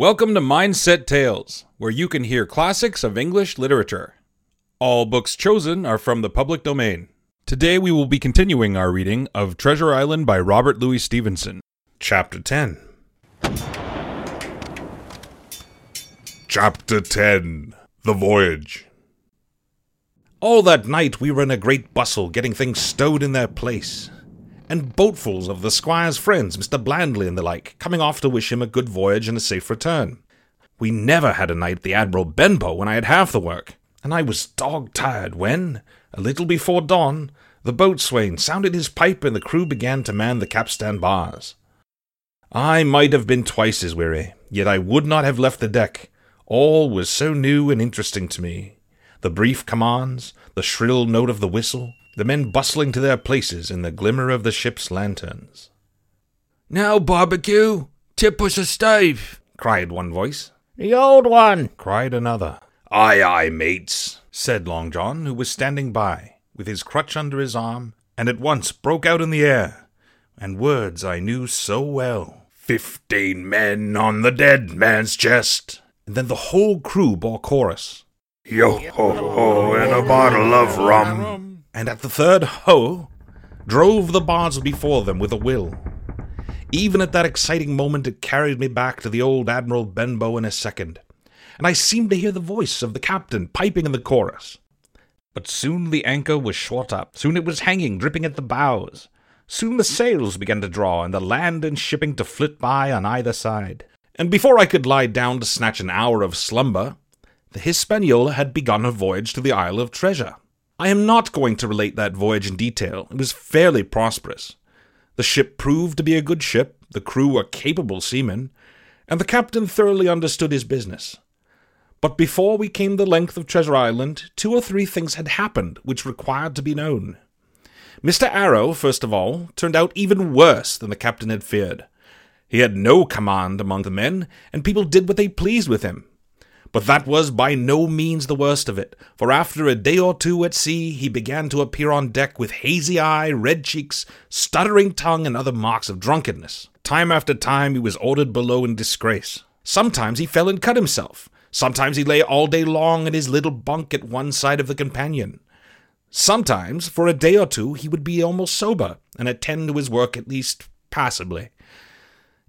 Welcome to Mindset Tales, where you can hear classics of English literature. All books chosen are from the public domain. Today we will be continuing our reading of Treasure Island by Robert Louis Stevenson. Chapter 10 Chapter 10 The Voyage All that night we were in a great bustle getting things stowed in their place, and boatfuls of the squire's friends, Mr. Blandly and the like, coming off to wish him a good voyage and a safe return. We never had a night at the Admiral Benbow when I had half the work, and I was dog tired when, a little before dawn, the boatswain sounded his pipe and the crew began to man the capstan bars. I might have been twice as weary, yet I would not have left the deck. All was so new and interesting to me. The brief commands, the shrill note of the whistle, the men bustling to their places in the glimmer of the ship's lanterns. Now, barbecue, tip us a stave, cried one voice. The old one, cried another. Aye, aye, mates, said Long John, who was standing by, with his crutch under his arm, and at once broke out in the air, and words I knew so well. Fifteen men on the dead man's chest. And then the whole crew bore chorus. Yo ho ho, and a bottle of rum. And at the third ho, drove the bars before them with a will. Even at that exciting moment, it carried me back to the old Admiral Benbow in a second and I seemed to hear the voice of the captain piping in the chorus. But soon the anchor was shot up, soon it was hanging, dripping at the bows. Soon the sails began to draw, and the land and shipping to flit by on either side. And before I could lie down to snatch an hour of slumber, the Hispaniola had begun her voyage to the Isle of Treasure. I am not going to relate that voyage in detail. It was fairly prosperous. The ship proved to be a good ship, the crew were capable seamen, and the captain thoroughly understood his business. But before we came the length of Treasure Island, two or three things had happened which required to be known. Mr. Arrow, first of all, turned out even worse than the captain had feared. He had no command among the men, and people did what they pleased with him. But that was by no means the worst of it, for after a day or two at sea, he began to appear on deck with hazy eye, red cheeks, stuttering tongue, and other marks of drunkenness. Time after time he was ordered below in disgrace. Sometimes he fell and cut himself, Sometimes he lay all day long in his little bunk at one side of the companion. Sometimes, for a day or two, he would be almost sober and attend to his work at least passably.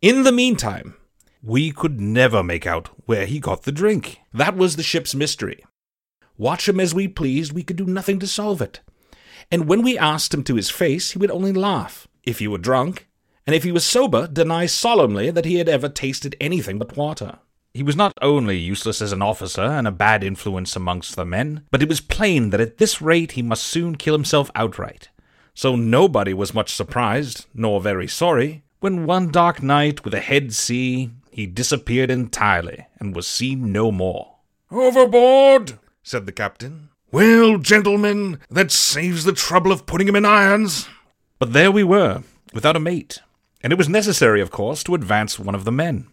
In the meantime, we could never make out where he got the drink. That was the ship's mystery. Watch him as we pleased, we could do nothing to solve it. And when we asked him to his face, he would only laugh, if he were drunk, and if he was sober, deny solemnly that he had ever tasted anything but water. He was not only useless as an officer and a bad influence amongst the men, but it was plain that at this rate he must soon kill himself outright. So nobody was much surprised, nor very sorry, when one dark night, with a head sea, he disappeared entirely and was seen no more. Overboard, said the captain. Well, gentlemen, that saves the trouble of putting him in irons. But there we were, without a mate, and it was necessary, of course, to advance one of the men.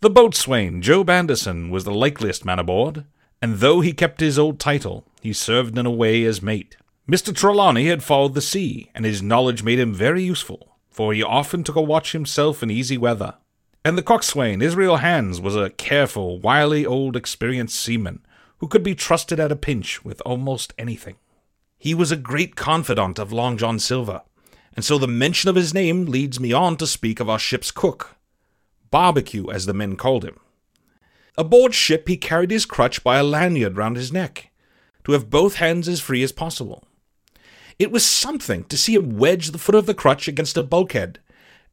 The boatswain, Job Anderson, was the likeliest man aboard, and though he kept his old title, he served in a way as mate. Mr. Trelawney had followed the sea, and his knowledge made him very useful, for he often took a watch himself in easy weather. And the coxswain, Israel Hands, was a careful, wily old experienced seaman who could be trusted at a pinch with almost anything. He was a great confidant of Long John Silver, and so the mention of his name leads me on to speak of our ship's cook, barbecue, as the men called him. Aboard ship, he carried his crutch by a lanyard round his neck, to have both hands as free as possible. It was something to see him wedge the foot of the crutch against a bulkhead,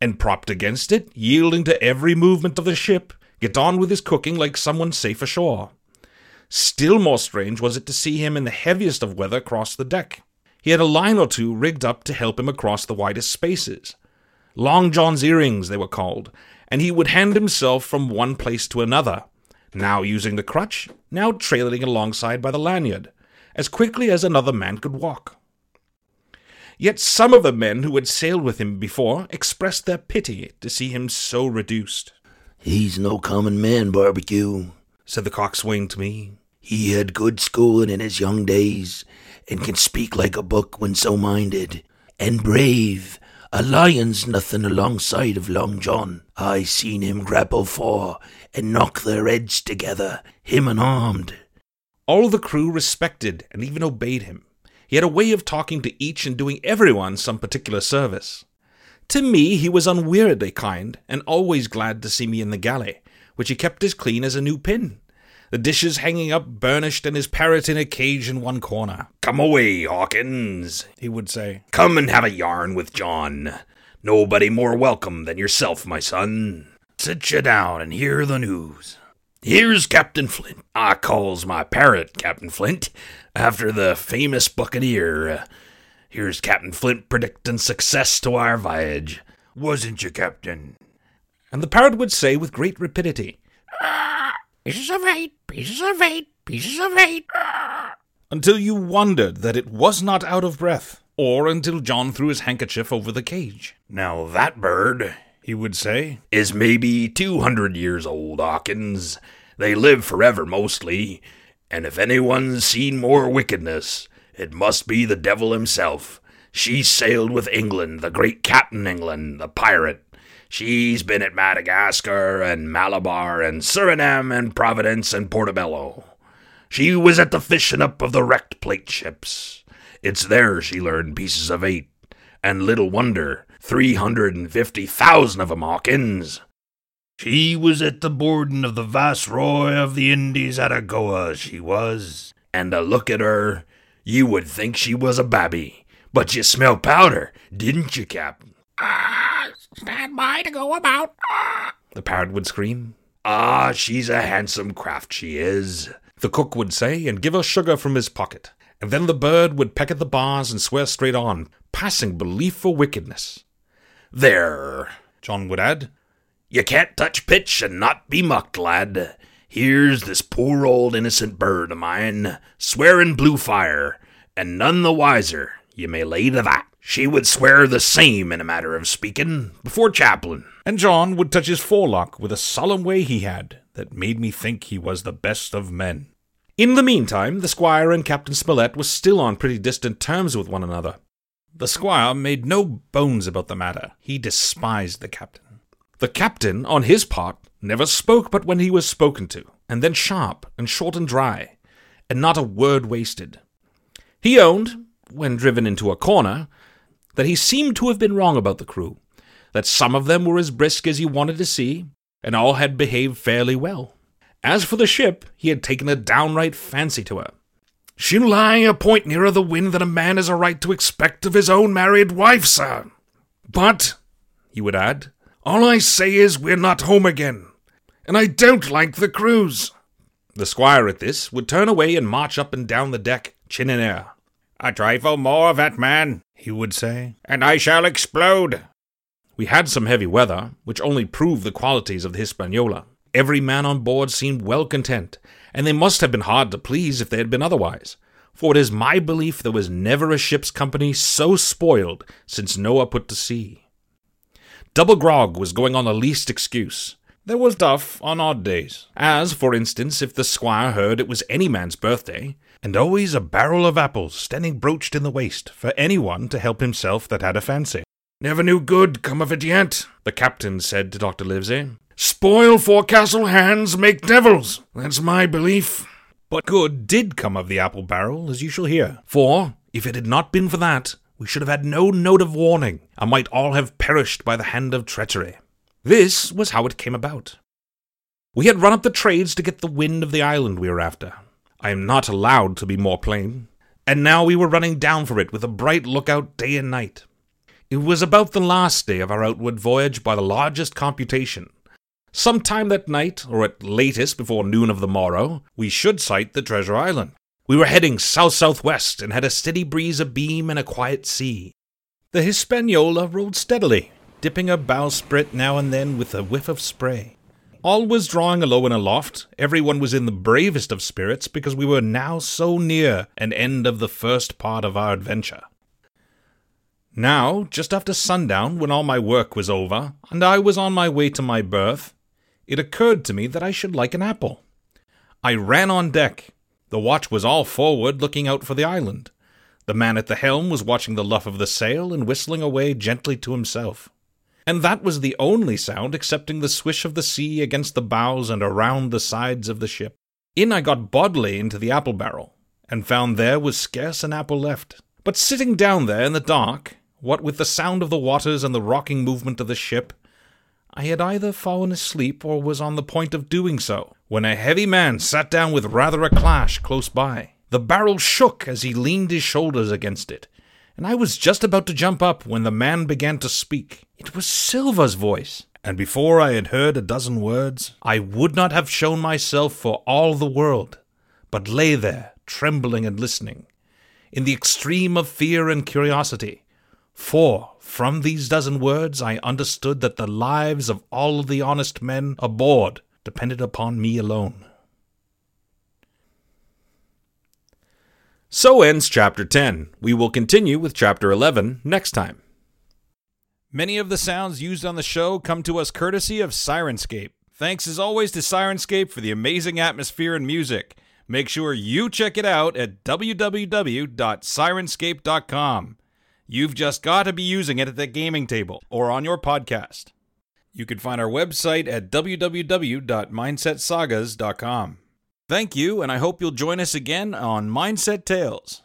and propped against it, yielding to every movement of the ship, get on with his cooking like someone safe ashore. Still more strange was it to see him in the heaviest of weather cross the deck. He had a line or two rigged up to help him across the widest spaces. Long John's earrings, they were called, and he would hand himself from one place to another, now using the crutch, now trailing alongside by the lanyard, as quickly as another man could walk. Yet some of the men who had sailed with him before expressed their pity to see him so reduced. He's no common man, Barbecue, said the coxswain to me. He had good schooling in his young days, and can speak like a book when so minded, and brave, A lion's nothing alongside of Long John. I seen him grapple four and knock their heads together, him unarmed. All the crew respected and even obeyed him. He had a way of talking to each and doing everyone some particular service. To me, he was unweariedly kind, and always glad to see me in the galley, which he kept as clean as a new pin. The dishes hanging up burnished, and his parrot in a cage in one corner. Come away, Hawkins, he would say. Come and have a yarn with John. Nobody more welcome than yourself, my son. Sit you down and hear the news. Here's Captain Flint. I calls my parrot Captain Flint, after the famous buccaneer. Uh, here's Captain Flint predicting success to our voyage. Wasn't you, Captain? And the parrot would say with great rapidity, ah, Pieces of eight, pieces of eight, pieces of eight. Until you wondered that it was not out of breath, or until John threw his handkerchief over the cage. Now that bird, he would say, is maybe two hundred years old, Hawkins. They live forever mostly, and if anyone's seen more wickedness, it must be the devil himself. She sailed with England, the great Captain England, the pirate, She's been at Madagascar and Malabar and Suriname and Providence and Portobello. She was at the fishing up of the wrecked plate ships. It's there she learned pieces of eight, and little wonder, three hundred and fifty thousand of 'em, Hawkins. She was at the boarding of the Viceroy of the Indies at Agoa, she was. And to look at her, you would think she was a babby. But you smell powder, didn't you, Captain? Ah, stand by to go about. Ah. The parrot would scream. Ah, she's a handsome craft, she is. The cook would say, and give us sugar from his pocket. And then the bird would peck at the bars and swear straight on, passing belief for wickedness. There, John would add. You can't touch pitch and not be mucked, lad. Here's this poor old innocent bird of mine, swearing blue fire, and none the wiser, you may lay to that. She would swear the same in a matter of speaking before Chaplain. And John would touch his forelock with a solemn way he had that made me think he was the best of men. In the meantime, the squire and Captain Smollett were still on pretty distant terms with one another. The squire made no bones about the matter. He despised the captain. The captain, on his part, never spoke but when he was spoken to, and then sharp and short and dry, and not a word wasted. He owned, when driven into a corner, that he seemed to have been wrong about the crew, that some of them were as brisk as he wanted to see, and all had behaved fairly well. As for the ship, he had taken a downright fancy to her. She'll lie a point nearer the wind than a man has a right to expect of his own married wife, sir. But, he would add, all I say is we're not home again, and I don't like the cruise. The squire at this would turn away and march up and down the deck, chin in air. A trifle more of that man, he would say, and I shall explode. We had some heavy weather, which only proved the qualities of the Hispaniola. Every man on board seemed well content, and they must have been hard to please if they had been otherwise. For it is my belief there was never a ship's company so spoiled since Noah put to sea. Double grog was going on the least excuse. There was duff on odd days, as, for instance, if the squire heard it was any man's birthday, and always a barrel of apples standing broached in the waist for anyone to help himself that had a fancy. Never knew good come of it yet, the captain said to Dr. Livesey. Spoil forecastle hands make devils. That's my belief. But good did come of the apple barrel, as you shall hear. For, if it had not been for that, we should have had no note of warning, and might all have perished by the hand of treachery. This was how it came about. We had run up the trades to get the wind of the island we were after, I am not allowed to be more plain. And now we were running down for it with a bright lookout day and night. It was about the last day of our outward voyage by the largest computation. Some time that night, or at latest before noon of the morrow, we should sight the treasure island. We were heading south southwest and had a steady breeze abeam and a quiet sea. The Hispaniola rode steadily, dipping her bowsprit now and then with a whiff of spray. All was drawing alow and aloft. Everyone was in the bravest of spirits because we were now so near an end of the first part of our adventure. Now, just after sundown, when all my work was over, and I was on my way to my berth, it occurred to me that I should like an apple. I ran on deck. The watch was all forward, looking out for the island. The man at the helm was watching the luff of the sail and whistling away gently to himself. And that was the only sound excepting the swish of the sea against the bows and around the sides of the ship. In I got bodily into the apple barrel, and found there was scarce an apple left. But sitting down there in the dark, what with the sound of the waters and the rocking movement of the ship, I had either fallen asleep or was on the point of doing so, when a heavy man sat down with rather a clash close by. The barrel shook as he leaned his shoulders against it, and I was just about to jump up when the man began to speak. It was Silver's voice, and before I had heard a dozen words, I would not have shown myself for all the world, but lay there, trembling and listening, in the extreme of fear and curiosity. For from these dozen words I understood that the lives of all the honest men aboard depended upon me alone. So ends chapter 10. We will continue with chapter 11 next time. Many of the sounds used on the show come to us courtesy of Syrinscape. Thanks as always to Syrinscape for the amazing atmosphere and music. Make sure you check it out at www.syrinscape.com. You've just got to be using it at the gaming table or on your podcast. You can find our website at www.mindsetsagas.com. Thank you, and I hope you'll join us again on Mindset Tales.